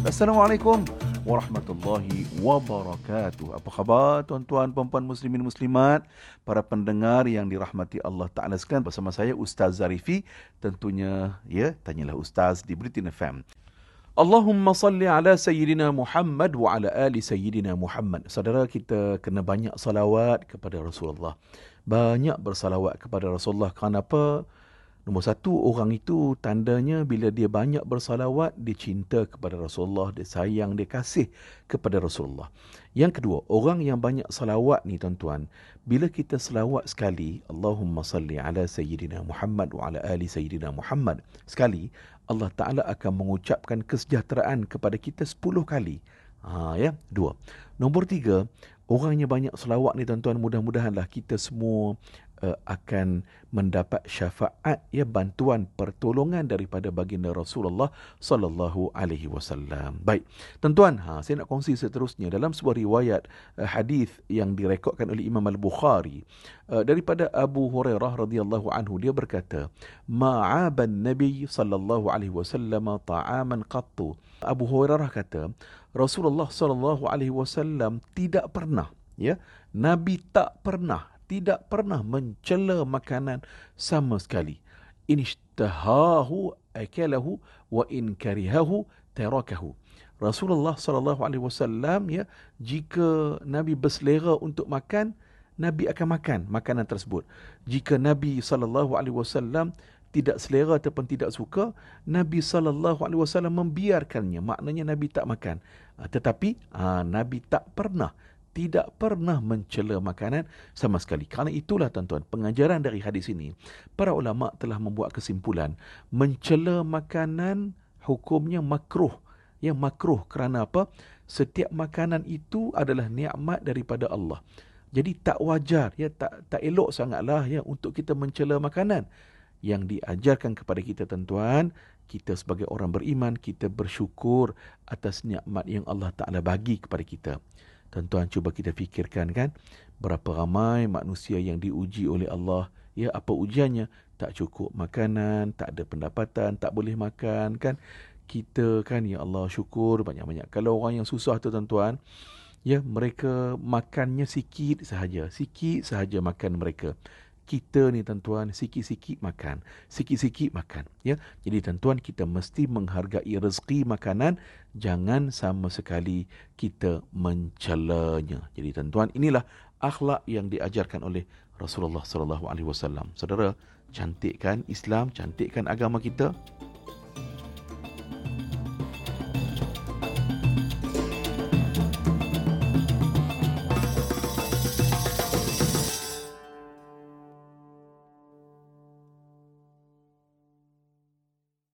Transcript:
Assalamualaikum warahmatullahi wabarakatuh. Apa khabar tuan-tuan, puan-puan muslimin muslimat, para pendengar yang dirahmati Allah Taala sekalian bersama saya Ustaz Zarifi. Tentunya ya, tanyalah Ustaz di Britain FM. Allahumma salli ala sayyidina Muhammad wa ala ali sayyidina Muhammad. Saudara kita kena banyak salawat kepada Rasulullah. Banyak bersalawat kepada Rasulullah. Kenapa? Nombor satu, orang itu tandanya bila dia banyak bersalawat, dia cinta kepada Rasulullah, dia sayang, dia kasih kepada Rasulullah. Yang kedua, orang yang banyak salawat ni tuan-tuan, bila kita salawat sekali, Allahumma salli ala Sayyidina Muhammad wa ala ali Sayyidina Muhammad, sekali, Allah Ta'ala akan mengucapkan kesejahteraan kepada kita sepuluh kali. Ha, ya, dua. Nombor tiga, orang yang banyak salawat ni tuan-tuan, mudah-mudahanlah kita semua uh, akan mendapat syafaat ya bantuan pertolongan daripada baginda Rasulullah sallallahu alaihi wasallam. Baik. Tuan-tuan, ha saya nak kongsi seterusnya dalam sebuah riwayat uh, hadis yang direkodkan oleh Imam Al-Bukhari uh, daripada Abu Hurairah radhiyallahu anhu dia berkata, "Ma'aban Nabi sallallahu alaihi wasallam ta'aman qattu." Abu Hurairah kata, Rasulullah sallallahu alaihi wasallam tidak pernah ya Nabi tak pernah tidak pernah mencela makanan sama sekali. In ishtahahu akalahu wa in karihahu tarakahu. Rasulullah sallallahu alaihi wasallam ya jika Nabi berselera untuk makan Nabi akan makan makanan tersebut. Jika Nabi sallallahu alaihi wasallam tidak selera ataupun tidak suka, Nabi sallallahu alaihi wasallam membiarkannya. Maknanya Nabi tak makan. Ah, tetapi ah, Nabi tak pernah tidak pernah mencela makanan sama sekali. Kerana itulah tuan-tuan, pengajaran dari hadis ini, para ulama telah membuat kesimpulan, mencela makanan hukumnya makruh. Yang makruh kerana apa? Setiap makanan itu adalah nikmat daripada Allah. Jadi tak wajar, ya tak tak elok sangatlah ya untuk kita mencela makanan. Yang diajarkan kepada kita tuan-tuan, kita sebagai orang beriman, kita bersyukur atas nikmat yang Allah Ta'ala bagi kepada kita. Tuan-tuan cuba kita fikirkan kan berapa ramai manusia yang diuji oleh Allah. Ya apa ujiannya? Tak cukup makanan, tak ada pendapatan, tak boleh makan kan. Kita kan ya Allah syukur banyak-banyak. Kalau orang yang susah tu tuan-tuan, ya mereka makannya sikit sahaja, sikit sahaja makan mereka kita ni tuan-tuan sikit-sikit makan. Sikit-sikit makan ya. Jadi tuan-tuan kita mesti menghargai rezeki makanan. Jangan sama sekali kita mencelanya. Jadi tuan-tuan inilah akhlak yang diajarkan oleh Rasulullah sallallahu alaihi wasallam. Saudara cantikkan Islam cantikkan agama kita